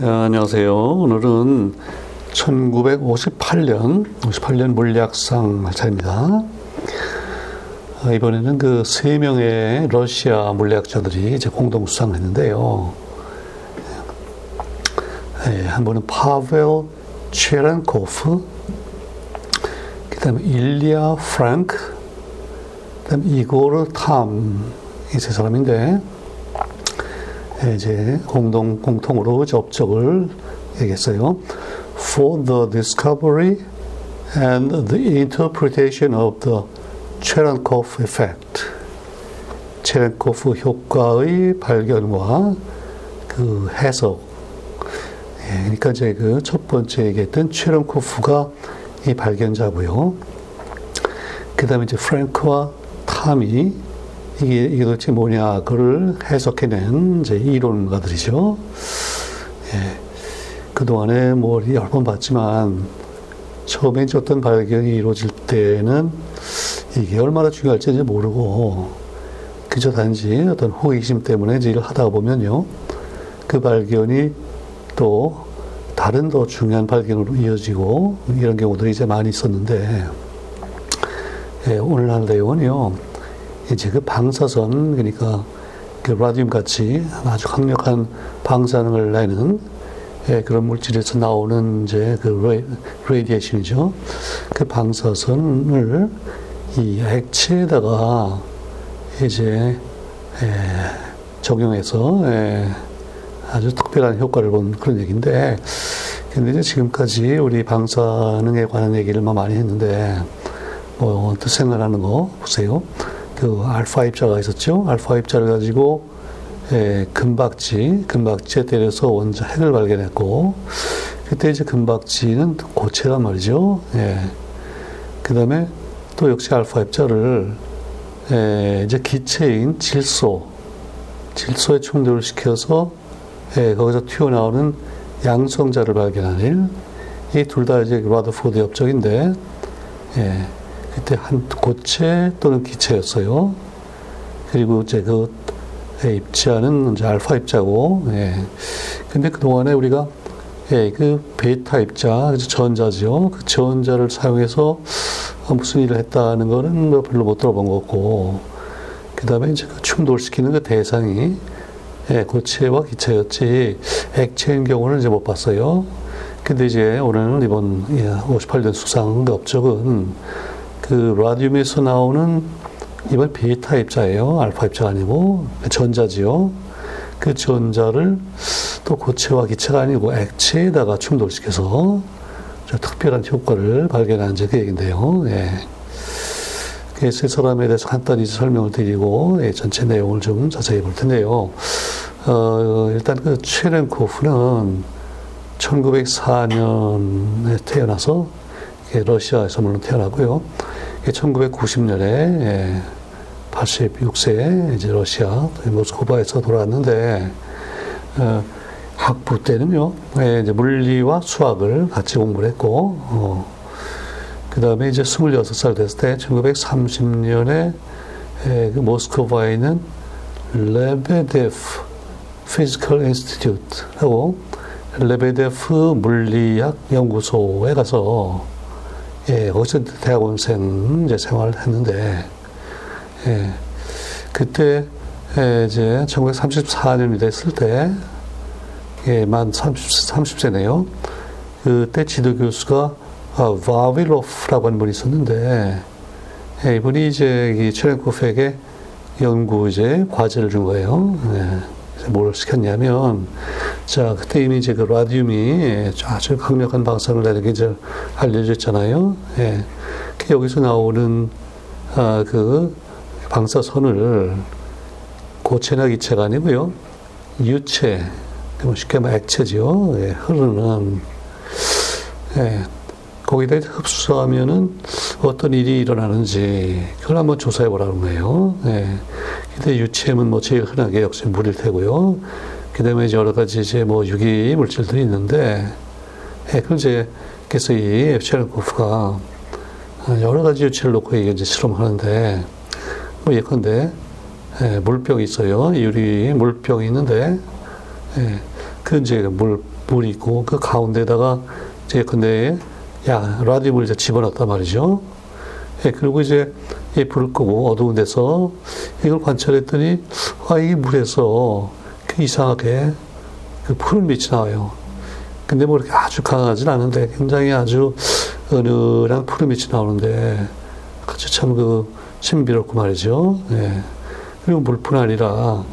어, 안녕하세요. 오늘은 1958년, 58년 물리학상 차입니다. 어, 이번에는 그 세 명의 러시아 물리학자들이 이제 공동 수상을 했는데요. 네, 한 분은 파벨 체렌코프, 그 다음에 일리아 프랑크, 그 다음에 이고르 탐, 이 세 사람인데, 이제 공동 공통으로 접촉을 얘기했어요. For the discovery and the interpretation of the Cherenkov effect. 체렌코프 효과의 발견과 그 해석. 예, 그러니까 이제 그 첫 번째 얘기했던 체렌코프가 이 발견자고요. 그 다음에 이제 프랭크와 탐이 이게, 이게 도대체 뭐냐, 그를 해석해낸 이제 이론가들이죠. 예. 그동안에 뭐 여러 번 봤지만, 처음에 이제 어떤 발견이 이루어질 때는 이게 얼마나 중요할지 이제 모르고, 그저 단지 어떤 호기심 때문에 이제 일을 하다 보면요, 그 발견이 또 다른 더 중요한 발견으로 이어지고, 이런 경우들이 이제 많이 있었는데, 예, 오늘 할 내용은요, 이제 그 방사선 그러니까 그 라디움 같이 아주 강력한 방사능을 내는 예, 그런 물질에서 나오는 이제 그 레, radiation이죠. 그 방사선을 이 액체에다가 이제 예, 적용해서 예, 아주 특별한 효과를 본 그런 얘기인데, 근데 이제 지금까지 우리 방사능에 관한 얘기를 많이 했는데, 뭐, 또 생각나는 거 보세요. 그 알파 입자가 있었죠. 알파 입자를 가지고 예, 금박지, 금박지에 때려서 원자 핵을 발견했고, 그때 이제 금박지는 고체란 말이죠. 예. 그 다음에 또 역시 알파 입자를 예, 이제 기체인 질소, 질소에 충돌을 시켜서 예, 거기서 튀어나오는 양성자를 발견하는 이둘 다 이제 라더포드 협정인데, 예, 그때 한 고체 또는 기체였어요. 그리고 이제 그 입자는 이제 알파 입자고, 예. 근데 그동안에 우리가 예, 그 베타 입자, 전자죠. 그 전자를 사용해서 무슨 일을 했다는 거는 뭐 별로 못 들어본 거고, 그 다음에 이제 그 충돌시키는 그 대상이 예, 고체와 기체였지, 액체인 경우는 이제 못 봤어요. 근데 이제 오늘은 이번 58년 예, 수상 업적은 그 라디움에서 나오는 이번 베타 입자예요. 알파 입자가 아니고 전자지요. 그 전자를 또 고체와 기체가 아니고 액체에다가 충돌시켜서 특별한 효과를 발견한 그 얘기인데요. 예. 그세 사람에 대해서 간단히 설명을 드리고 예, 전체 내용을 좀 자세히 볼 텐데요. 어, 일단 그 최렌코프는 1904년에 태어나서 러시아에서 물론 태어나고요. 1990년에 86세에 이제 러시아 모스크바에서 돌아왔는데 어, 학부 때는요 예, 이제 물리와 수학을 같이 공부를 했고 어, 그 다음에 이제 26살 됐을 때 1930년에 예, 그 모스크바에 있는 레베데프 Physical Institute하고 레베데프 물리학 연구소에 가서 예, 거기서 대학원생 이제 생활을 했는데, 예, 그때, 예, 이제 1934년이 됐을 때, 예, 만 30, 30세네요. 그때 지도 교수가 아, 바빌로프라고 하는 분이 있었는데, 예, 이분이 이제 이 체렌코프에게 연구 이제 과제를 준 거예요. 예. 뭘 시켰냐면, 자, 그때 이미 이제 그 라디움이 아주 강력한 방사를 내는 게 이제 알려졌잖아요. 예. 그 여기서 나오는, 아, 그 방사선을 고체나 기체가 아니고요. 유체, 뭐 쉽게 말해 액체죠. 예, 흐르는, 예, 거기다 흡수하면은 어떤 일이 일어나는지 그걸 한번 조사해 보라는 거예요. 예. 근데 유체음은 뭐 제일 흔하게 역시 물일 테고요. 그 다음에 여러 가지 이제 뭐 유기 물질들이 있는데, 예, 그 이제, 그래서 이 셰르코프가 여러 가지 유체를 놓고 이제 실험하는데, 뭐 예컨대, 예, 물병이 있어요. 유리 물병이 있는데, 예, 그 이제 물, 물이 있고 그 가운데다가 근데 야 라디움을 이제 집어넣었단 말이죠. 예, 그리고 이제 이 불을 끄고 어두운 데서 이걸 관찰했더니 아 이게 물에서 그 이상하게 그 푸른 빛이 나와요. 근데 뭐 이렇게 아주 강하진 않은데 굉장히 아주 은은한 푸른 빛이 나오는데 아주 참그 신비롭고 말이죠. 예. 그리고 물뿐 아니라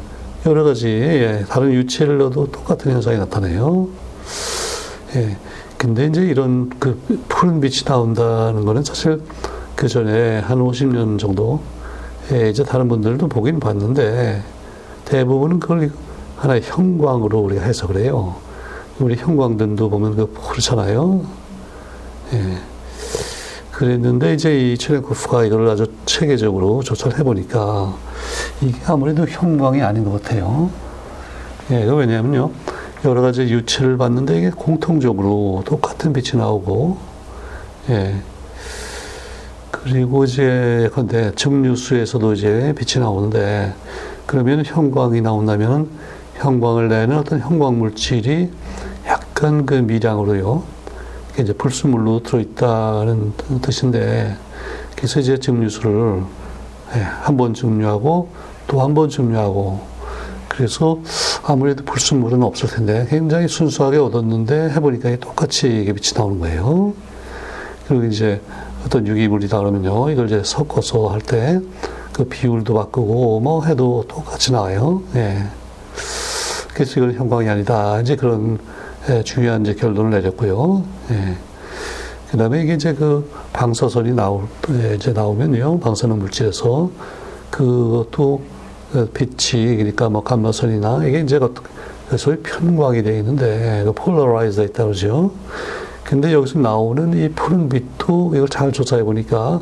여러 가지 예, 다른 유체를 넣어도 똑같은 현상이 나타나요. 예. 근데 이제 이런 그 푸른 빛이 나온다는 거는 사실 그 전에 한 50년 정도 예, 이제 다른 분들도 보긴 봤는데 대부분은 그걸 하나의 형광으로 우리가 해석을 해요. 우리 형광등도 보면 그 그렇잖아요. 예. 그랬는데 이제 이 체레코프가 이걸 아주 체계적으로 조사를 해보니까 이게 아무래도 형광이 아닌 것 같아요. 예, 왜냐하면요. 여러 가지 유체를 봤는데 이게 공통적으로 똑같은 빛이 나오고, 예. 그리고 이제 근데 증류수에서도 이제 빛이 나오는데 그러면 형광이 나온다면 형광을 내는 어떤 형광 물질이 약간 그 미량으로요. 이제 불순물로 들어있다는 뜻인데 그래서 이제 증류수를 예, 한번 증류하고 또 한 번 증류하고 그래서 아무래도 불순물은 없을 텐데 굉장히 순수하게 얻었는데 해보니까 똑같이 이게 빛이 나오는 거예요. 그리고 이제 어떤 유기물이다 그러면요 이걸 이제 섞어서 할 때 그 비율도 바꾸고 뭐 해도 똑같이 나와요. 예. 그래서 이건 형광이 아니다. 이제 그런 예, 중요한 이제 결론을 내렸고요. 예. 그 다음에 이게 이제 그 방사선이 나올, 예, 이제 나오면요. 방사능 물질에서 그것도 그 빛이, 그러니까 뭐 감마선이나 이게 이제 그 소위 편광이 되어 있는데, 그 polarize 있다 그러죠. 근데 여기서 나오는 이 푸른 빛도 이걸 잘 조사해 보니까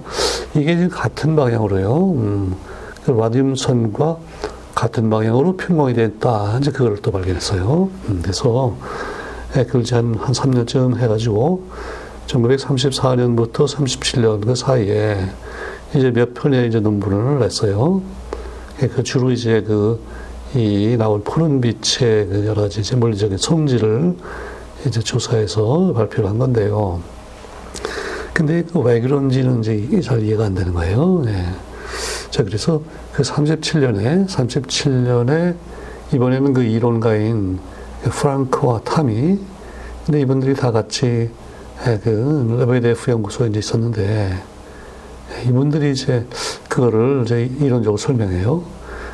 이게 같은 방향으로요. 음, 그 라디움 선과 같은 방향으로 편광이 됐다. 이제 그걸 또 발견했어요. 음, 그래서 예, 그걸 이제 한, 한 3년쯤 해가지고 1934년부터 37년 그 사이에 이제 몇 편의 이제 논문을 냈어요. 예, 그 주로 이제 그, 이 나온 푸른 빛의 그 여러 가지 이제 물리적인 성질을 이제 조사해서 발표를 한 건데요. 근데 왜 그런지는 이제 잘 이해가 안 되는 거예요. 네. 자, 그래서 그 37년에, 37년에 이번에는 그 이론가인 프랑크와 타미, 근데 이분들이 다 같이 그 레베데프 연구소에 이제 있었는데 이분들이 이제 그거를 이제 이론적으로 설명해요.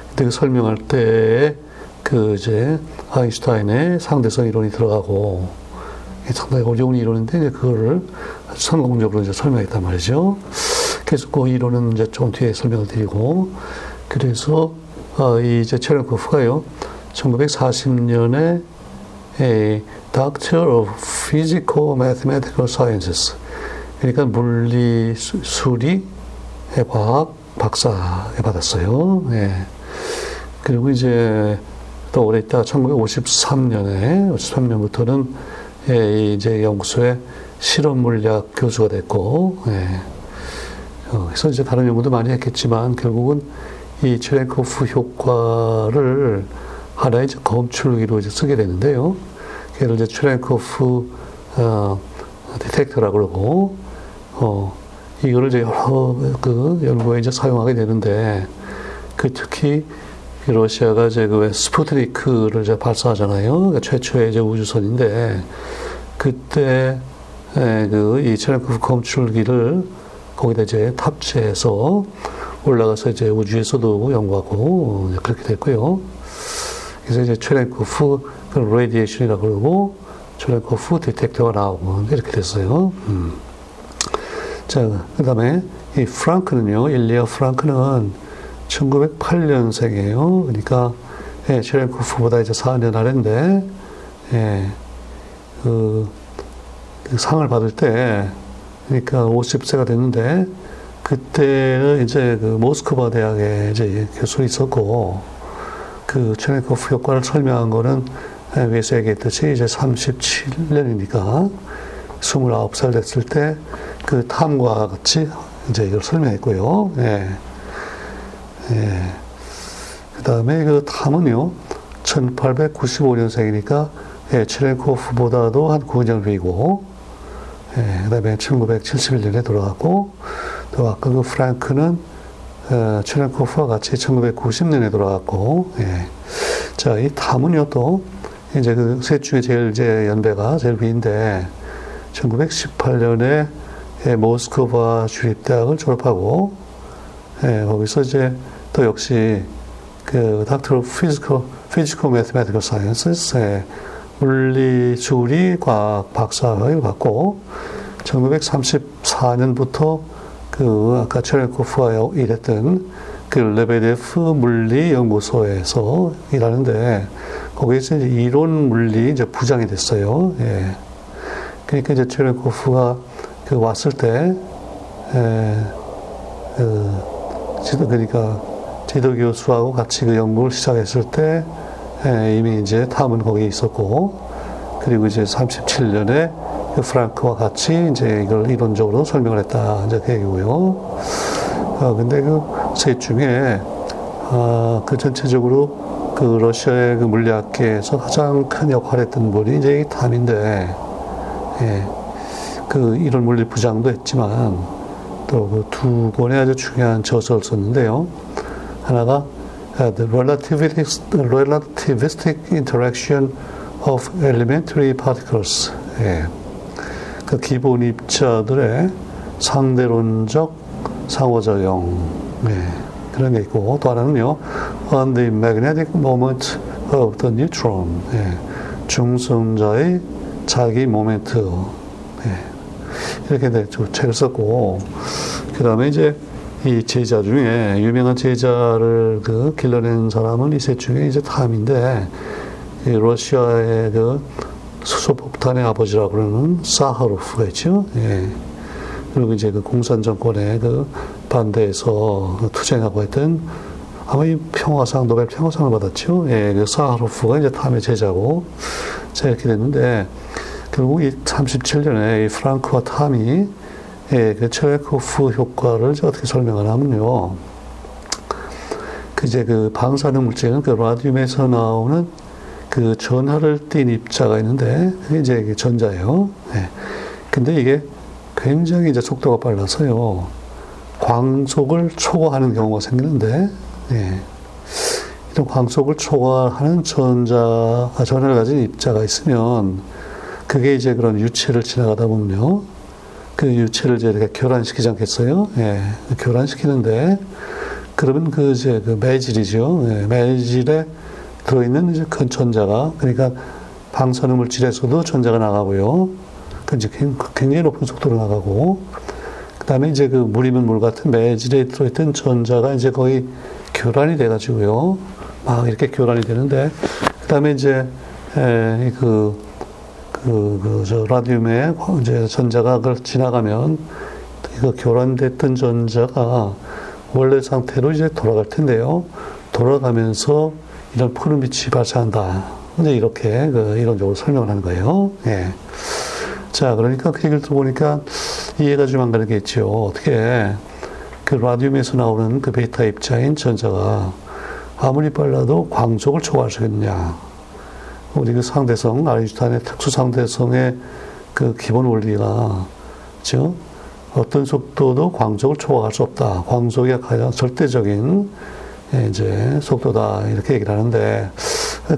근데 그 설명할 때 그 이제 아인슈타인의 상대성 이론이 들어가고 상당히 어려운 이론인데 이제 그거를 성공적으로 이제 설명했단 말이죠. 그래서 그 이론은 이제 좀 뒤에 설명을 드리고 그래서 어, 이 이제 체르코프가요 1940년에 a Doctor of Physical Mathematical Sciences 그러니까 물리 수리 과학 박사에 받았어요. 예. 그리고 이제 또 오래 있다 1953년에 53년부터는 예, 이제 연구소에 실험 물리학 교수가 됐고 예. 어, 그래서 이제 다른 연구도 많이 했겠지만 결국은 이 체레코프 효과를 하나의 이제 검출기로 이제 쓰게 되는데요. 그를 이제 체레코프 어, 디텍터라고 그러고 어, 이거를 이제 여러 그 연구에 이제 사용하게 되는데 그 특히 러시아가 이제 그 스푸트니크를 이제 발사하잖아요. 그러니까 최초의 이제 우주선인데 그때 그 이 체렌코프 검출기를 거기다 이제 탑재해서 올라가서 이제 우주에서도 연구하고 그렇게 됐고요. 그래서 이제 체렌코프 그 radiation이라고 그러고 체렌코프 detector가 나오고 이렇게 됐어요. 음. 자, 그 다음에 이 프랑크는요, 일리아 프랑크는 1908년생이에요. 그러니까, 예, 체레코프보다 이제 4년 아래인데, 예, 그, 그 상을 받을 때, 그러니까 50세가 됐는데 그때는 이제 그 모스크바 대학에 이제 교수 있었고 그 체네코프 효과를 설명한 거는 위에서 얘기했듯이 이제 37년이니까 29살 됐을 때 그 탐과 같이 이제 이걸 설명했고요. 예. 예. 그 다음에 그 탐은요, 1895년생이니까 예, 체렌코프보다도 한 9년 후이고, 예, 그 다음에 1971년에 돌아갔고, 또 아까 그 프랑크는 어, 체렌코프와 같이 1990년에 돌아갔고, 예. 자, 이 탐은요, 또, 이제 그 셋 중에 제일 이제 연배가 제일 위인데, 1918년에 예, 모스크바 주립대학을 졸업하고, 예, 거기서 이제 또 역시 그 doctor physical physical mathematical science에 물리 수리 과학 박사학위를 받고 1934년부터 그 아까 체렌코프가 일했던 그 레베데프 물리 연구소에서 일하는데 거기에서 이제 이론 물리 이제 부장이 됐어요. 예. 그러니까 이제 체렌코프가 그 왔을 때, 에, 그, 지도, 그러니까 지도 교수하고 같이 그 연구를 시작했을 때 에, 이미 이제 탐은 거기에 있었고, 그리고 이제 37년에 그 프랑크와 같이 이제 이걸 이론적으로 설명을 했다. 이제 그 얘기고요. 어, 근데 그셋 중에, 아, 그 전체적으로 그 러시아의 그 물리학계에서 가장 큰 역할을 했던 분이 이제 이 탐인데, 예, 그 이론 물리 부장도 했지만, 또그두 권의 아주 중요한 저서를 썼는데요. 하나가 uh, The Relativistic, Relativistic Interaction of Elementary Particles. 예. 그 기본 입자들의 상대론적 상호작용. 예. 그런 게 있고, 또 하나는요, On the Magnetic Moment of the Neutron. 예. 중성자의 자기 모멘트. 예. 이렇게 네, 책을 썼고, 그 다음에 이제 이 제자 중에 유명한 제자를 그 길러낸 사람은 이 셋 중에 이제 탐인데 이 러시아의 그 수소폭탄의 아버지라고 그러는 사하로프가 있죠. 예. 그리고 이제 그 공산 정권의 그 반대에서 투쟁하고 했던 아마 이 평화상 노벨 평화상을 받았죠. 예, 그 사하로프가 이제 탐의 제자고 자 이렇게 됐는데 결국 이 37년에 이 프랑크와 탐이 예, 그 체레코프 효과를 어떻게 설명을 하면요. 그 이제 그 방사능 물질은 그 라디움에서 나오는 그 전하를 띤 입자가 있는데 그게 이제 전자예요. 예. 근데 이게 굉장히 이제 속도가 빨라서요. 광속을 초과하는 경우가 생기는데, 예. 이런 광속을 초과하는 전자, 아, 전하를 가진 입자가 있으면 그게 이제 그런 유체를 지나가다 보면요. 그 유체를 이제 이렇게 교란시키지 않겠어요? 예. 교란시키는데, 그러면 그 이제 그 매질이죠. 예. 매질에 들어있는 이제 큰 전자가, 그러니까 방사능 물질에서도 전자가 나가고요. 그 이제 굉장히 높은 속도로 나가고, 그 다음에 이제 그 물이면 물 같은 매질에 들어있던 전자가 이제 거의 교란이 돼가지고요. 막 이렇게 교란이 되는데, 그 다음에 이제, 에, 그, 그, 그, 저, 라디움에 이제 전자가 그걸 지나가면, 이거 교란됐던 전자가 원래 상태로 이제 돌아갈 텐데요. 돌아가면서 이런 푸른 빛이 발생한다. 이제 이렇게 그 이론적으로 설명을 하는 거예요. 예. 자, 그러니까 그 얘기를 들어보니까 이해가 좀 안 가는 게 있죠. 어떻게 그 라디움에서 나오는 그 베타 입자인 전자가 아무리 빨라도 광속을 초과할 수 있느냐. 우리 그 상대성, 아인슈타인의 특수 상대성의 그 기본 원리가, 즉, 어떤 속도도 광속을 초과할 수 없다. 광속이 가장 절대적인 예, 이제 속도다. 이렇게 얘기를 하는데,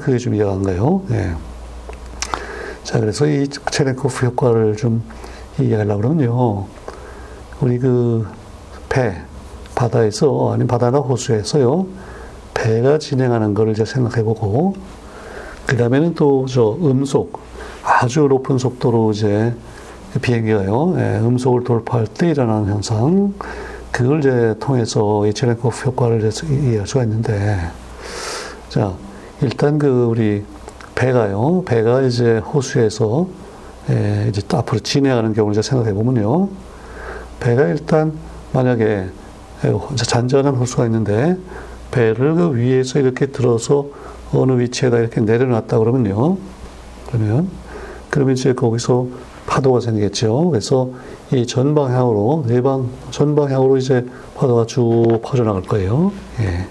그게 좀 이해가 안 가요. 예. 자, 그래서 이 체렌코프 효과를 좀 이해하려고 그러면요. 우리 그 배, 바다에서, 아니면 바다나 호수에서요. 배가 진행하는 거를 이제 생각해 보고, 그 다음에는 또 저 음속, 아주 높은 속도로 이제 비행기가요, 예, 음속을 돌파할 때 일어나는 현상, 그걸 이제 통해서 이 체렌코프 효과를 이해할 수가 있는데, 자, 일단 그 우리 배가요, 배가 이제 호수에서 예, 이제 앞으로 진행하는 경우를 이제 생각해 보면요, 배가 일단 만약에 잔잔한 호수가 있는데, 배를 그 위에서 이렇게 들어서 어느 위치에다 이렇게 내려놨다 그러면요. 그러면, 그러면 이제 거기서 파도가 생기겠죠. 그래서 이 전방향으로, 내방, 전방향으로 이제 파도가 쭉 퍼져나갈 거예요. 예.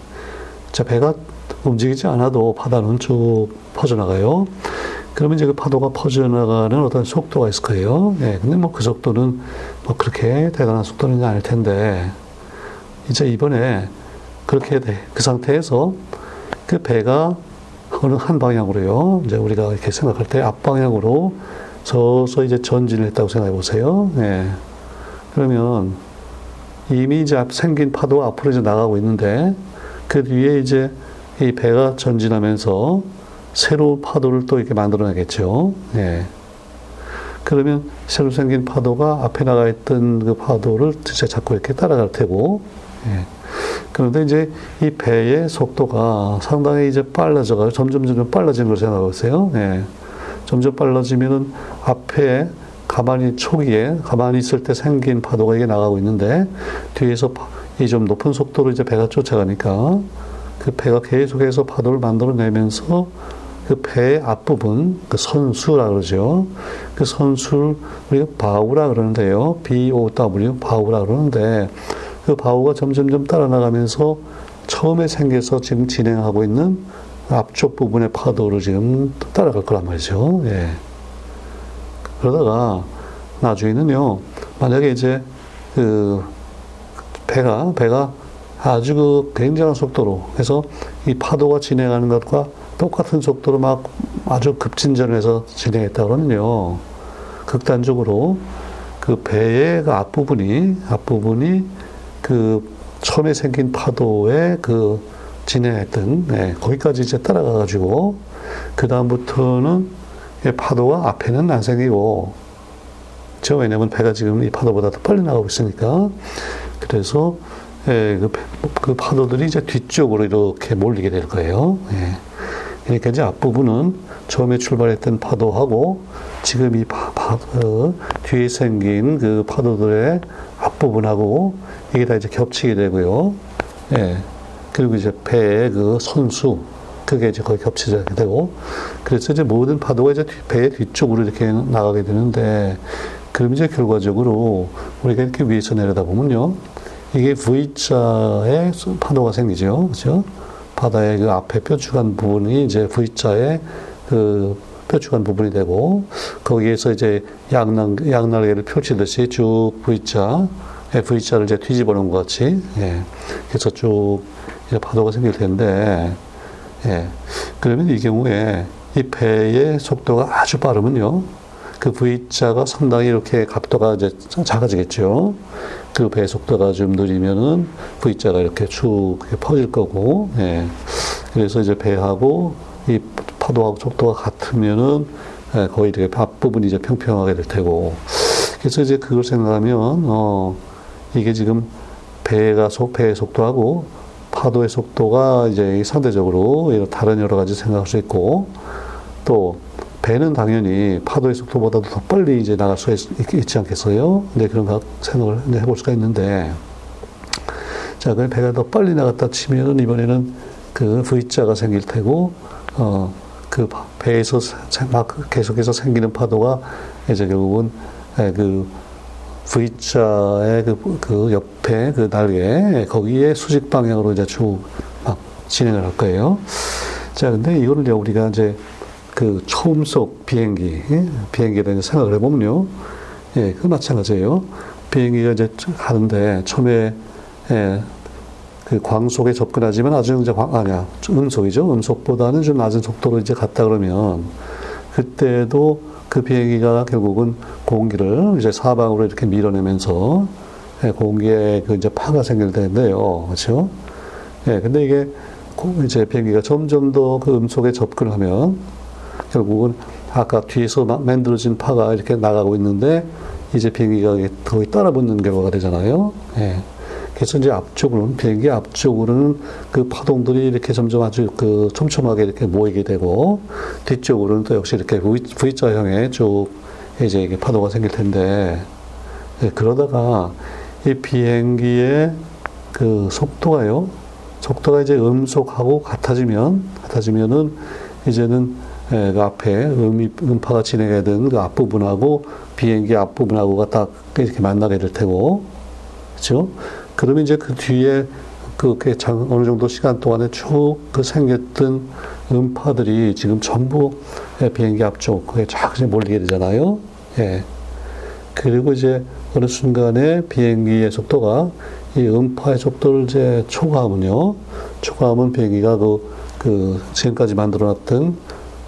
자, 배가 움직이지 않아도 바다는 쭉 퍼져나가요. 그러면 이제 그 파도가 퍼져나가는 어떤 속도가 있을 거예요. 예, 근데 뭐 그 속도는 뭐 그렇게 대단한 속도는 아닐 텐데, 이제 이번에 그렇게 돼. 그 상태에서 그 배가 어느 한 방향으로요. 이제 우리가 이렇게 생각할 때 앞방향으로 서서 이제 전진을 했다고 생각해 보세요. 예. 그러면 이미 이제 생긴 파도가 앞으로 이제 나가고 있는데 그 뒤에 이제 이 배가 전진하면서 새로운 파도를 또 이렇게 만들어내겠죠. 예. 그러면 새로 생긴 파도가 앞에 나가 있던 그 파도를 진짜 자꾸 이렇게 따라갈 테고, 예. 그런데 이제 이 배의 속도가 상당히 이제 빨라져가지고 점점 점점 빨라지는 걸 생각하고 있어요. 예. 점점 빨라지면은 앞에 가만히 초기에 가만히 있을 때 생긴 파도가 이게 나가고 있는데 뒤에서 이 좀 높은 속도로 이제 배가 쫓아가니까 그 배가 계속해서 파도를 만들어내면서 그 배의 앞부분, 그 선수라 그러죠. 그 선수를 우리가 바우라 그러는데요. B-O-W, 바우라 그러는데 그 바우가 점점점 따라 나가면서 처음에 생겨서 지금 진행하고 있는 앞쪽 부분의 파도를 지금 따라갈 거란 말이죠. 예. 그러다가 나중에는요, 만약에 이제 그 배가, 배가 아주 그 굉장한 속도로 해서 이 파도가 진행하는 것과 똑같은 속도로 막 아주 급진전해서 진행했다 그러면요. 극단적으로 그 배의 그 앞부분이, 앞부분이 그 처음에 생긴 파도의 그 진행했던, 네, 거기까지 이제 따라가가지고, 그 다음부터는 파도가 앞에는 안 생기고, 저 왜냐면 배가 지금 이 파도보다 더 빨리 나가고 있으니까. 그래서, 예, 그, 그, 파도들이 이제 뒤쪽으로 이렇게 몰리게 될 거예요. 예. 그러니까 이제 앞부분은 처음에 출발했던 파도하고 지금 이 파, 파, 어, 뒤에 생긴 그 파도들의 앞 부분하고 이게 다 이제 겹치게 되고요. 예. 그리고 이제 배의 그 선수, 그게 이제 거의 겹치게 되고, 그래서 이제 모든 파도가 이제 배의 뒤쪽으로 이렇게 나가게 되는데, 그럼 이제 결과적으로 우리가 이렇게 위에서 내려다 보면요. 이게 V자의 파도가 생기죠. 그죠? 바다의 그 앞에 뾰족한 부분이 이제 V자의 그 뾰족한 부분이 되고, 거기에서 이제 양날, 양날개를 펼치듯이 쭉 V자, V자를 이제 뒤집어 놓은 것 같이, 예. 그래서 쭉 이제 파도가 생길 텐데, 예. 그러면 이 경우에 이 배의 속도가 아주 빠르면요. 그 V자가 상당히 이렇게 각도가 이제 작아지겠죠. 그 배의 속도가 좀 느리면은 V자가 이렇게 쭉 퍼질 거고, 예. 그래서 이제 배하고 이 파도하고 속도가 같으면은 예, 거의 이렇게 앞부분이 이제 평평하게 될 테고. 그래서 이제 그걸 생각하면, 어, 이게 지금 배가 속, 배의 속도하고 파도의 속도가 이제 상대적으로 다른 여러 가지 생각할 수 있고, 또 배는 당연히 파도의 속도보다도 더 빨리 이제 나갈 수 있, 있지 않겠어요? 네, 그런 생각을 해볼 수가 있는데, 자, 그 배가 더 빨리 나갔다 치면은 이번에는 그 V자가 생길 테고, 어, 그 배에서 막 계속해서 생기는 파도가 이제 결국은 그 V자의 그, 그 옆에 그 날개, 거기에 수직 방향으로 이제 쭉 막 진행을 할 거예요. 자, 근데 이거를 우리가 이제 그 초음속 비행기, 예? 비행기에 대해서 생각을 해보면요. 예, 그 마찬가지예요. 비행기가 이제 하는데 처음에, 예, 그 광속에 접근하지만 아주 이제 광, 아니야. 음속이죠. 음속보다는 좀 낮은 속도로 이제 갔다 그러면 그때도 그 비행기가 결국은 공기를 이제 사방으로 이렇게 밀어내면서 예, 공기에 그 이제 파가 생길 텐데요. 그렇죠? 예, 근데 이게 이제 비행기가 점점 더 그 음속에 접근을 하면 결국은 아까 뒤에서 만들어진 파가 이렇게 나가고 있는데 이제 비행기가 거의 따라 붙는 결과가 되잖아요. 예. 그래서 이제 앞쪽으로는 비행기 앞쪽으로는 그 파동들이 이렇게 점점 아주 그 촘촘하게 이렇게 모이게 되고 뒤쪽으로는 또 역시 이렇게 v, 자형의 쭉 이제 이게 파도가 생길 텐데 예, 그러다가 이 비행기의 그 속도가요 속도가 이제 음속하고 같아지면 같아지면은 이제는 예, 그 앞에 음이 음파가 진행하던 그 앞부분하고 비행기 앞부분하고가 딱 이렇게 만나게 될 테고 그렇죠? 그러면 이제 그 뒤에 그게 어느 정도 시간 동안에 쭉 그 생겼던 음파들이 지금 전부 예, 비행기 앞쪽 그게 쫙 이제 몰리게 되잖아요. 예. 그리고 이제 어느 순간에 비행기의 속도가 이 음파의 속도를 이제 초과하면요. 초과하면 비행기가 그, 그 지금까지 만들어놨던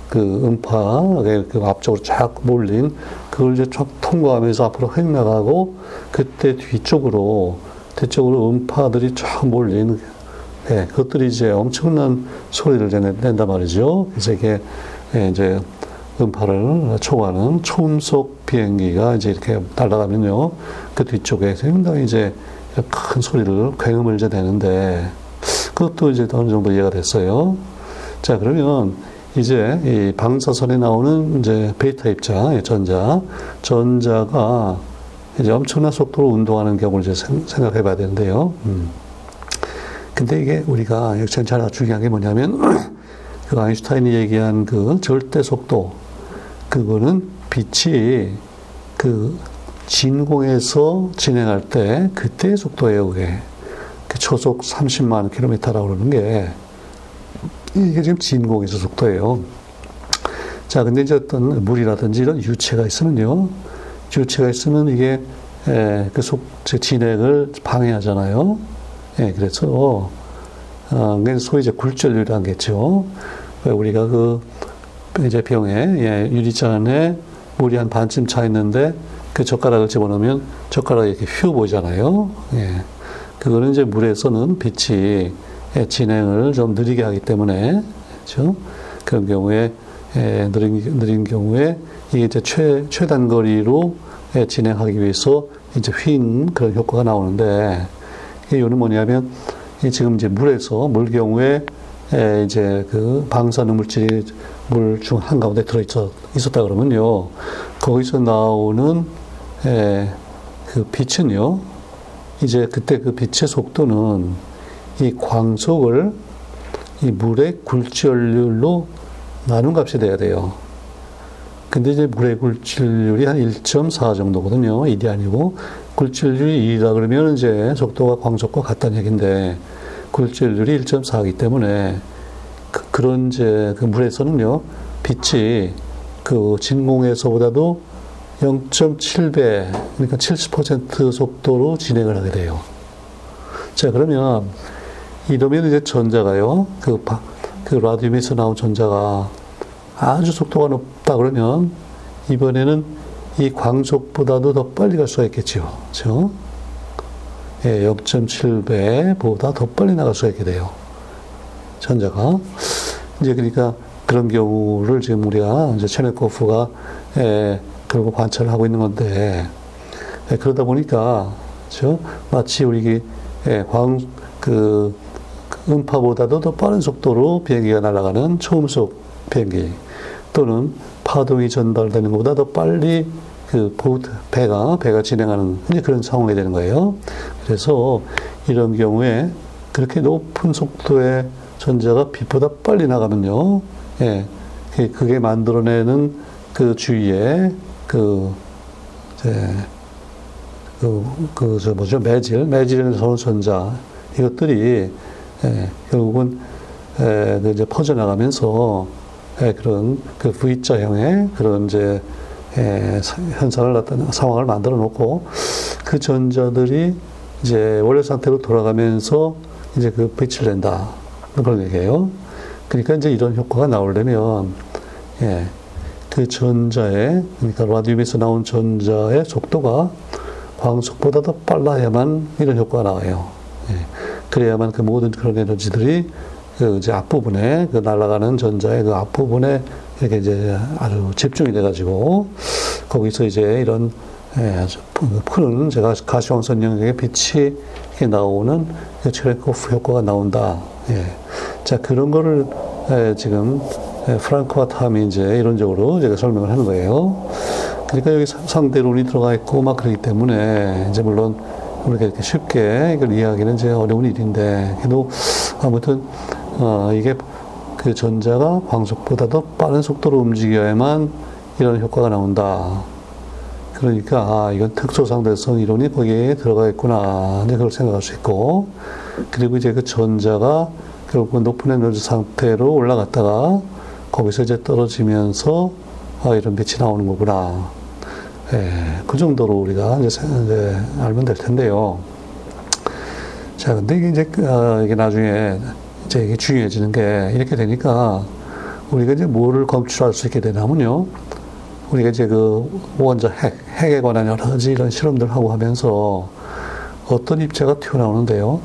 그 음파의 그 앞쪽으로 쫙 몰린 그걸 이제 쫙 통과하면서 앞으로 휙 나가고 그때 뒤쪽으로 뒤쪽으로 음파들이 쫙 몰린 예, 그것들이 이제 엄청난 소리를 낸단 말이죠. 그래서 이게 예, 이제 음파를 초과하는 초음속 비행기가 이제 이렇게 날아가면요. 그 뒤쪽에 상당히 이제 큰 소리를, 굉음을 이제 내는데 그것도 이제 어느 정도 이해가 됐어요. 자, 그러면 이제 이 방사선에 나오는 이제 베이타 입자, 전자, 전자가 이제 엄청난 속도로 운동하는 경우를 이제 생각해 봐야 되는데요. 음. 근데 이게 우리가 역시 잘 중요한 게 뭐냐면 그 아인슈타인이 얘기한 그 절대 속도 그거는 빛이 그 진공에서 진행할 때 그때의 속도예요, 그게. 그 초속 30만 킬로미터라고 그러는 게 이게 지금 진공에서 속도예요. 자, 근데 이제 어떤 물이라든지 이런 유체가 있으면요. 유체가 있으면 이게 에, 그 속, 진액을 방해하잖아요. 예, 그래서, 어, 소위 이제 굴절율이라는 게죠. 우리가 그, 이제 병에, 예, 유리잔에 물이 한 반쯤 차 있는데 그 젓가락을 집어넣으면 젓가락이 이렇게 휘어 보이잖아요. 예. 그거는 이제 물에서는 빛이 예, 진행을 좀 느리게 하기 때문에, 그렇죠? 그런 경우에, 예, 느린, 느린 경우에 이게 이제 최, 최단거리로 예, 진행하기 위해서 이제 휜 그런 효과가 나오는데, 이유는 뭐냐면, 지금 이제 물에서, 물 경우에 에 이제 그 방사능 물질이 물 중 한 가운데 들어 있었, 있었다 그러면요. 거기서 나오는 에, 그 빛은요. 이제 그때 그 빛의 속도는 이 광속을 이 물의 굴절률로 나눈 값이 돼야 돼요. 근데 이제 물의 굴절률이 한 1.4 정도거든요. 1이 아니고 굴절률이 2다 그러면 이제 속도가 광속과 같다는 얘기인데 굴절률이 1.4이기 때문에 그, 런 이제 그 물에서는요 빛이 그 진공에서보다도 0.7배 그러니까 70% 속도로 진행을 하게 돼요. 자 그러면 이러면 이제 전자가요 그, 그 라디움에서 나온 전자가 아주 속도가 높다 그러면 이번에는 이 광속보다도 더 빨리 갈 수가 있겠죠. 그렇죠? 예, 0.7배보다 더 빨리 나갈 수가 있게 돼요. 전자가. 이제 그러니까 그런 경우를 지금 우리가 이제 체네코프가 예, 그리고 관찰을 하고 있는 건데 예, 그러다 보니까 그렇죠? 마치 우리 예, 광, 그, 그 음파보다도 더 빠른 속도로 비행기가 날아가는 초음속 비행기 또는 파동이 전달되는 것보다 더 빨리 그 보트, 배가, 배가 진행하는 그런 상황이 되는 거예요. 그래서 이런 경우에 그렇게 높은 속도의 전자가 빛보다 빨리 나가면요. 예. 그게 만들어내는 그 주위에 그, 이제, 그, 그, 저 뭐죠? 매질, 매질에서 전자, 이것들이, 예, 결국은, 예, 그 이제 퍼져나가면서, 예, 그런 그 V자형의 그런 이제 예, 현상을 나타내 상황을 만들어 놓고 그 전자들이 이제 원래 상태로 돌아가면서 이제 그 빛을 낸다 그런 얘기예요. 그러니까 이제 이런 효과가 나오려면 예, 그 전자의 그러니까 라디움에서 나온 전자의 속도가 광속보다 더 빨라야만 이런 효과가 나와요. 예, 그래야만 그 모든 그런 에너지들이 그 이제 앞부분에 그 날아가는 전자의 그 앞부분에 이렇게 이제 아주 집중이 돼가지고 거기서 이제 이런 예, 푸는 제가 가시광선 영역의 빛이 나오는 체레코프 효과가 나온다. 예. 자 그런 거를 예, 지금 예, 프랑크와 탐이 이제 이론적으로 제가 설명을 하는 거예요. 그러니까 여기 상대론이 들어가 있고 막 그러기 때문에 이제 물론 우리가 이렇게 쉽게 이걸 이해하기는 이제 어려운 일인데 그래도 아무튼 어, 이게 그 전자가 광속보다 더 빠른 속도로 움직여야만 이런 효과가 나온다. 그러니까 아, 이건 특수상대성 이론이 거기에 들어가 있구나. 네, 그걸 생각할 수 있고 그리고 이제 그 전자가 결국 높은 에너지 상태로 올라갔다가 거기서 이제 떨어지면서 아, 이런 빛이 나오는 거구나. 예, 그 정도로 우리가 이제, 이제 알면 될 텐데요. 자, 근데 이제, 어, 이게 나중에 이게 중요해지는 게 이렇게 되니까 우리가 이제 뭐를 검출할 수 있게 되냐면요. 우리가 이제 그 원자 핵, 핵에 관한 여러 가지 이런 실험들 하고 하면서 어떤 입자가 튀어나오는데요.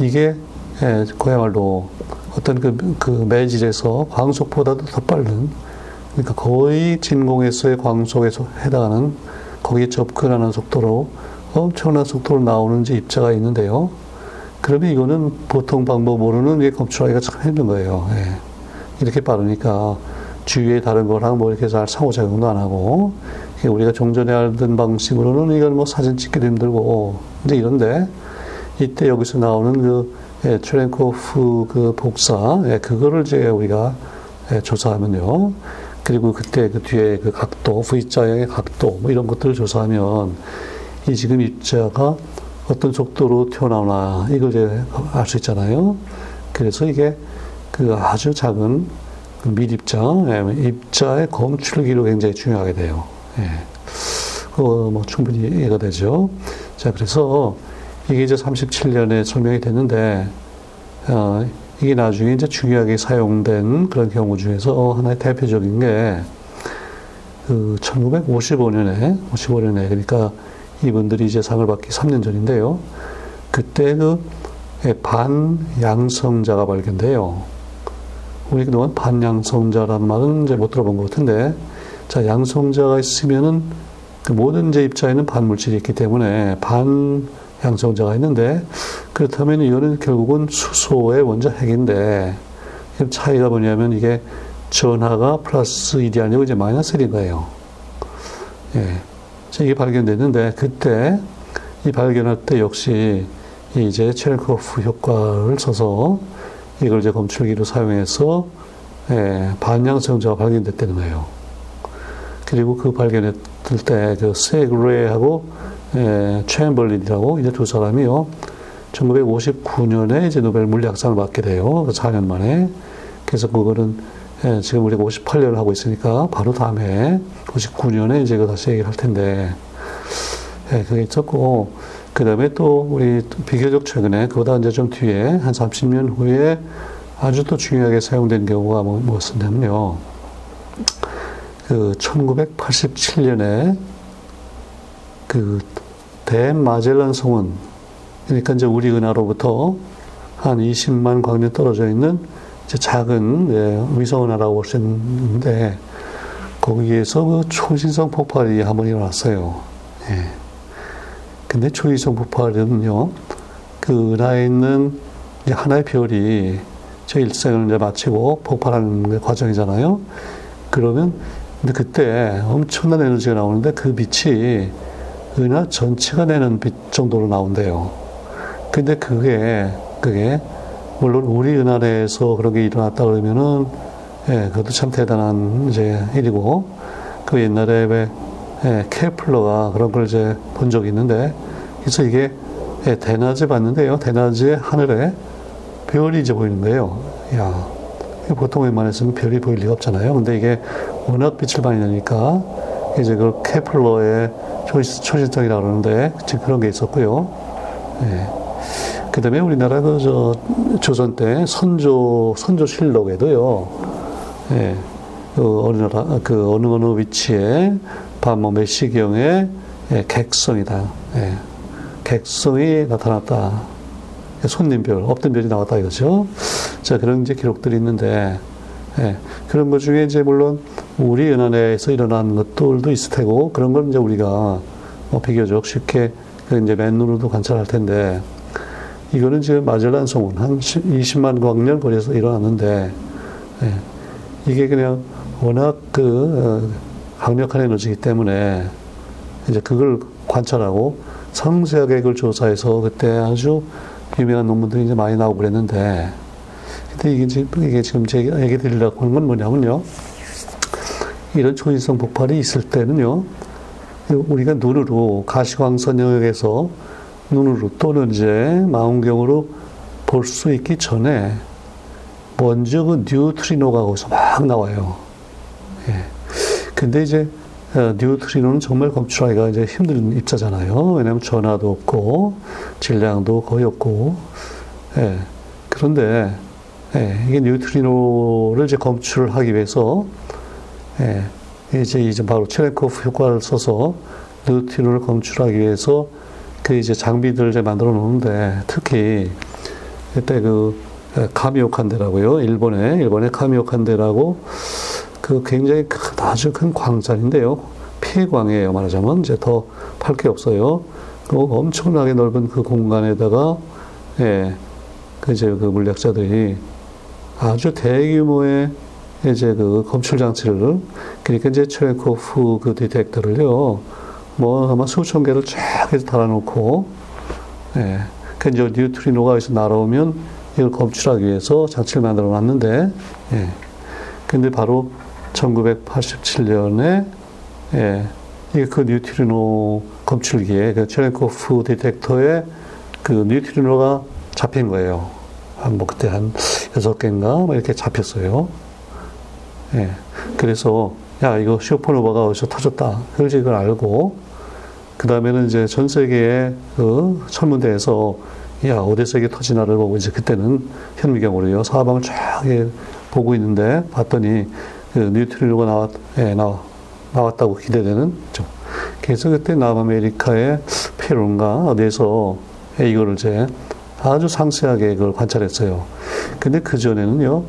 이게 예, 그야말로 어떤 그, 그 매질에서 광속보다도 더 빠른 그러니까 거의 진공에서의 광속에 해당하는 거기에 접근하는 속도로 엄청난 속도로 나오는 입자가 있는데요. 그러면 이거는 보통 방법으로는 검출하기가 참 힘든 거예요. 예. 이렇게 빠르니까 주위에 다른 거랑 뭐 이렇게 잘 상호작용도 안 하고 우리가 종전에 알던 방식으로는 이건 뭐 사진 찍기도 힘들고 이제 이런데 이때 여기서 나오는 그 예, 트렌코프 그 복사 예, 그거를 이제 우리가 예, 조사하면요. 그리고 그때 그 뒤에 그 각도 V자의 각도 뭐 이런 것들을 조사하면 이 지금 입자가 어떤 속도로 튀어나오나 이걸 이제 알 수 있잖아요. 그래서 이게 그 아주 작은 그 밀입자, 예, 입자의 검출기로 굉장히 중요하게 돼요. 예. 그거 뭐 충분히 이해가 되죠. 자, 그래서 이게 이제 37년에 설명이 됐는데, 어, 이게 나중에 이제 중요하게 사용된 그런 경우 중에서 하나의 대표적인 게, 그 1955년에, 55년에, 그러니까 이분들이 이제 상을 받기 3년 전인데요. 그때 그 반양성자가 발견돼요. 우리 그동안 반양성자라는 말은 이제 못 들어본 것 같은데, 자, 양성자가 있으면은 그 모든 제 입자에는 반물질이 있기 때문에 반양성자가 있는데, 그렇다면 이거는 결국은 수소의 원자 핵인데, 차이가 뭐냐면 이게 전하가 플러스 1이 아니고 이제 마이너스 1인 거예요. 예. 이게 발견됐는데, 그때 이 발견할 때 역시 이제 체르코프 효과를 써서 이걸 이제 검출기로 사용해서 예, 반양성자가 발견됐다는 거예요. 그리고 그 발견했을 때그 세그레하고 예, 챔벌린이라고 이제 두 사람이요. 1959년에 이제 노벨 물리학상을 받게 돼요. 4년 그 만에. 그래서 그거는 예, 지금 우리가 58년을 하고 있으니까 바로 다음에 59년에 이제 그 다시 얘기를 할 텐데 예, 그게 있었고 그 다음에 또 우리 비교적 최근에 그보다 이제 좀 뒤에 한 30년 후에 아주 또 중요하게 사용된 경우가 뭐, 무엇이냐면요. 그 1987년에 그 대마젤란 성은 그러니까 이제 우리 은하로부터 한 20만 광년 떨어져 있는 작은 네, 위성 은하라고 볼 수 있는데 거기에서 그 초신성 폭발이 한번 일어났어요. 예. 근데 초이성 폭발은요, 그 은하에 있는 하나의 별이 저 일생을 이제 마치고 폭발하는 과정이잖아요. 그러면 근데 그때 엄청난 에너지가 나오는데 그 빛이 은하 전체가 내는 빛 정도로 나온대요. 근데 그게 그게 물론 우리 은하 내에서 그런 게 일어났다 그러면은 예, 그것도 참 대단한 이제 일이고 그 옛날에 왜 예, 케플러가 그런 걸 이제 본 적이 있는데, 그래서 이게 예, 대낮에 봤는데요. 대낮에 하늘에 별이 이제 보이는 거예요. 야, 보통 웬만해서는 별이 보일 리가 없잖아요. 근데 이게 워낙 빛을 많이 내니까 이제 그 케플러의 초신성이라고 그러는데 지금 그런 게 있었고요. 예. 그 다음에 우리나라 그 저 조선 때 선조, 선조실록에도요, 예. 그 어느 나라, 그 어느 어느 위치에 밤뭐 몇 시경에 예, 객성이다. 예, 객성이 나타났다. 손님별, 없던 별이 나왔다 이거죠. 자, 그런 이제 기록들이 있는데, 예, 그런 것 중에 이제 물론 우리 연안에서 일어난 것들도 있을 테고, 그런 건 이제 우리가 뭐 비교적 쉽게 그 이제 맨눈으로도 관찰할 텐데, 이거는 지금 마젤란 송은 한 20만 광년 거리에서 일어났는데, 예, 이게 그냥 워낙 그, 어, 강력한 에너지이기 때문에 이제 그걸 관찰하고 상세하게 그걸 조사해서 그때 아주 유명한 논문들이 이제 많이 나오고 그랬는데 근데 이게 지금, 이게 지금 제가 얘기 드리려고 하는 건 뭐냐면요. 이런 초인성 폭발이 있을 때는요. 우리가 눈으로 가시광선 영역에서 눈으로 또는 이제 망원경으로 볼 수 있기 전에 먼저 그 뉴트리노가 거기서 막 나와요. 예. 근데 이제 어, 뉴트리노는 정말 검출하기가 이제 힘든 입자잖아요. 왜냐하면 전하도 없고 질량도 거의 없고. 예. 그런데 예, 이게 뉴트리노를 이제 검출하기 위해서 예, 이제 이제 바로 체렌코프 효과를 써서 뉴트리노를 검출하기 위해서 그 이제 장비들을 이제 만들어 놓는데 특히 그때 그 카미오칸데라고요. 일본에 일본의 카미오칸데라고 그 굉장히 큰, 아주 큰 광산인데요. 폐광이에요. 말하자면 이제 더 팔 게 없어요. 그 엄청나게 넓은 그 공간에다가 예, 그 이제 그 물리학자들이 아주 대규모의 이제 그 검출 장치를 그러니까 이제 체코프 그 디텍터를요 뭐 아마 수천 개를 쫙 해서 달아놓고 예, 그 이제 뉴트리노가 여기서 날아오면 이걸 검출하기 위해서 장치를 만들어 놨는데 예, 근데 바로 1987년에 예, 이게 그 뉴트리노 검출기에 그 체렌코프 detector에 그 뉴트리노가 잡힌 거예요. 한 뭐 그때 한 여섯 개인가 뭐 이렇게 잡혔어요. 예. 그래서 야 이거 supernova가 어디서 터졌다. 그래서 이걸 알고 그 다음에는 이제 전 세계의 그 천문대에서 야 어디서 이게 터지나를 보고 이제 그때는 현미경으로요 사방을 쫙 보고 있는데 봤더니 그 뉴트리노가 나왔 예, 나왔 나왔다고 기대되는 좀. 그래서 그때 남아메리카의 페루인가 어디에서 이거를 이제 아주 상세하게 그걸 관찰했어요. 근데 그 전에는요,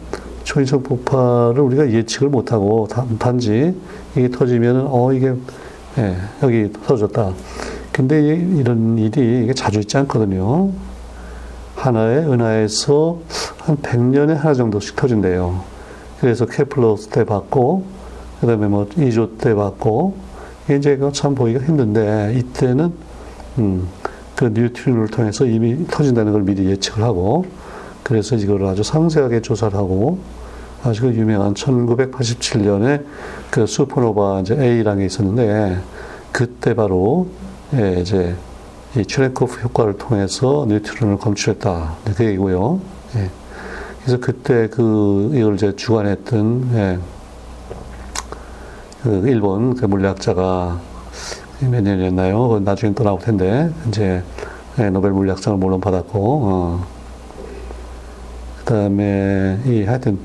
초인성 폭발을 우리가 예측을 못하고 단지 이게 터지면은 어 이게 예, 여기 터졌다. 근데 이런 일이 자주 있지 않거든요. 하나의 은하에서 한 100년에 하나 정도씩 터진대요. 그래서 케플러 때 받고, 그 다음에 뭐 2조 때 받고, 이제 참 보기가 힘든데, 이때는, 음, 그 뉴트리노를 통해서 이미 터진다는 걸 미리 예측을 하고 그래서 이걸 아주 상세하게 조사를 하고 아주 그 유명한 1987년에 그 슈퍼노바 이제 A라는 게 있었는데 그때 바로 예, 이제 이 추레코프 효과를 통해서 뉴트론을 검출했다. 그 얘기고요. 예. 그래서 그때 그 이걸 이제 주관했던 예, 그 일본 그 물리학자가 몇 년이었나요? 나중에 또 나올 텐데, 이제, 예, 노벨 물리학상을 물론 받았고, 어. 그 다음에, 이, 하여튼, 이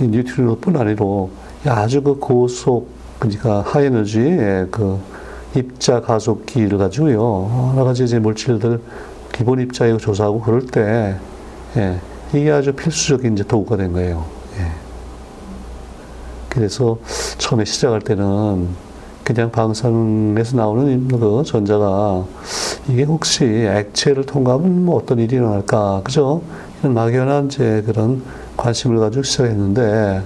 뉴트리노 뿐 아니로, 아주 그 고속, 그러니까 하에너지의 그 입자 가속기를 가지고요, 여러 가지 이제 물질들 기본 입자에 조사하고 그럴 때, 예, 이게 아주 필수적인 이제 도구가 된 거예요. 예. 그래서 처음에 시작할 때는 그냥 방사능에서 나오는 그 전자가 이게 혹시 액체를 통과하면 뭐 어떤 일이 일어날까 그죠? 이런 막연한 제 그런 관심을 가지고 시작했는데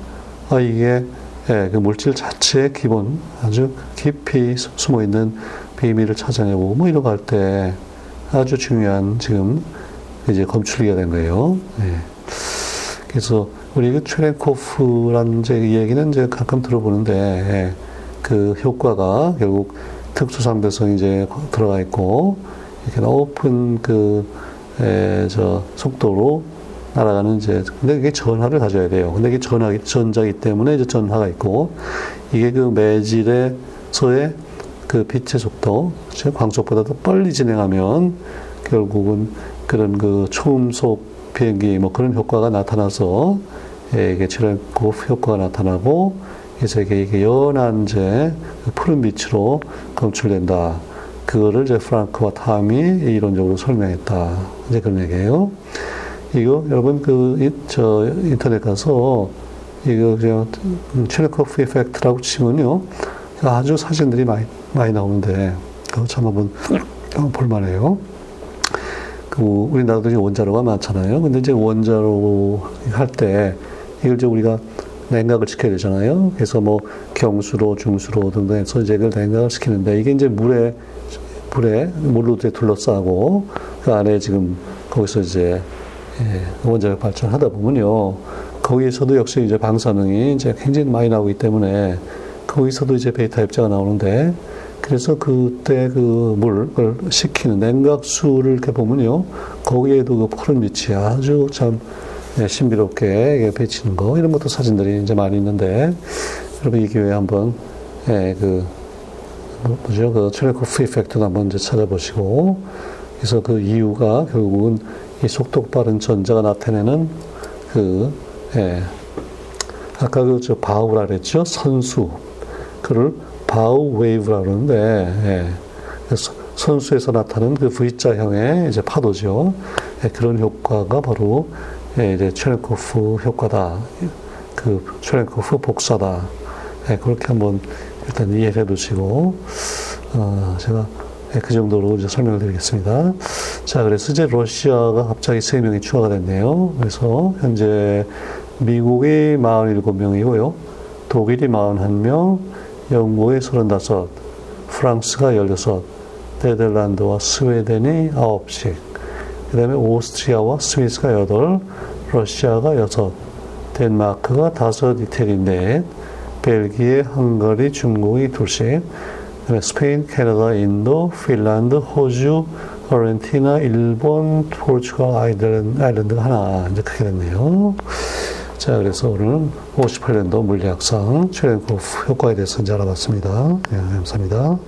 아 이게 예, 그 물질 자체의 기본 아주 깊이 숨어 있는 비밀을 찾아내고 뭐 이런 거 할 때 아주 중요한 지금 이제 검출기가 된 거예요. 예. 그래서 우리 그 트렌코프라는 제 얘기는 이제 가끔 들어보는데 예. 그 효과가 결국 특수상대성이 이제 들어가 있고 이렇게 높은 그, 에, 저, 속도로 날아가는 이제, 근데 이게 전하를 가져야 돼요. 근데 이게 전하, 전자기 때문에 이제 전하가 있고, 이게 그 매질에서의 그 빛의 속도, 광속보다 더 빨리 진행하면 결국은 그런 그 초음속 비행기 뭐 그런 효과가 나타나서 예, 이게 출혈고 효과가 나타나고 그래서 이게 연한 이제 푸른 빛으로 검출된다. 그거를 이제 프랑크와 탐이 이론적으로 설명했다. 이제 그런 얘기예요. 이거 여러분 그 저 인터넷 가서 이거 그냥 체르코프 이펙트라고 치면요 아주 사진들이 많이 많이 나오는데 그거 참 한번 볼만해요. 그 우리나라도 원자로가 많잖아요. 근데 이제 원자로 할 때 이걸 이제 우리가 냉각을 시켜야 되잖아요. 그래서 뭐 경수로, 중수로 등등 해서 이제 그걸 냉각을 시키는데 이게 이제 물에, 물에, 물로 둘러싸고 그 안에 지금 거기서 이제 예, 원자력 발전하다 보면요. 거기에서도 역시 이제 방사능이 이제 굉장히 많이 나오기 때문에 거기서도 이제 베타 입자가 나오는데 그래서 그때 그 물을 식히는 냉각수를 이렇게 보면요. 거기에도 그 푸른 빛이 아주 참 예, 신비롭게 배치는 거 이런 것도 사진들이 이제 많이 있는데 여러분 이 기회에 한번 예, 그 뭐- 뭐죠 그 체르코프 이펙트도 한번 이제 찾아보시고 그래서 그 이유가 결국은 이 속도 빠른 전자가 나타내는 그 예, 아까 그 저 bow라 그랬죠 선수 그를 bow wave라 그러는데 예, 그래서 선수에서 나타나는 그 V자형의 이제 파도죠. 예, 그런 효과가 바로 예, 이제 체렌코프 효과다. 그 체렌코프 복사다. 예, 그렇게 한번 일단 이해해 두시고 어, 제가 예, 그 정도로 이제 설명을 드리겠습니다. 자, 그래서 이제 러시아가 갑자기 세 명이 추가가 됐네요. 그래서 현재 미국이 47명이고요. 독일이 41명, 영국이 35, 프랑스가 16, 네덜란드와 스웨덴이 9씩, 그 다음에 오스트리아와 스위스가 8, 러시아가 6, 덴마크가 5, 이태리 4, 벨기에, 헝가리, 중국이 2씩, 그다음에 스페인, 캐나다, 인도, 핀란드, 호주, 아르헨티나, 일본, 포르투갈, 아이슬란드, 아일랜드가 하나 이제 크게 됐네요. 자, 그래서 오늘은 58년도 물리학상 최렌코프 효과에 대해서 이제 알아봤습니다. 네, 감사합니다.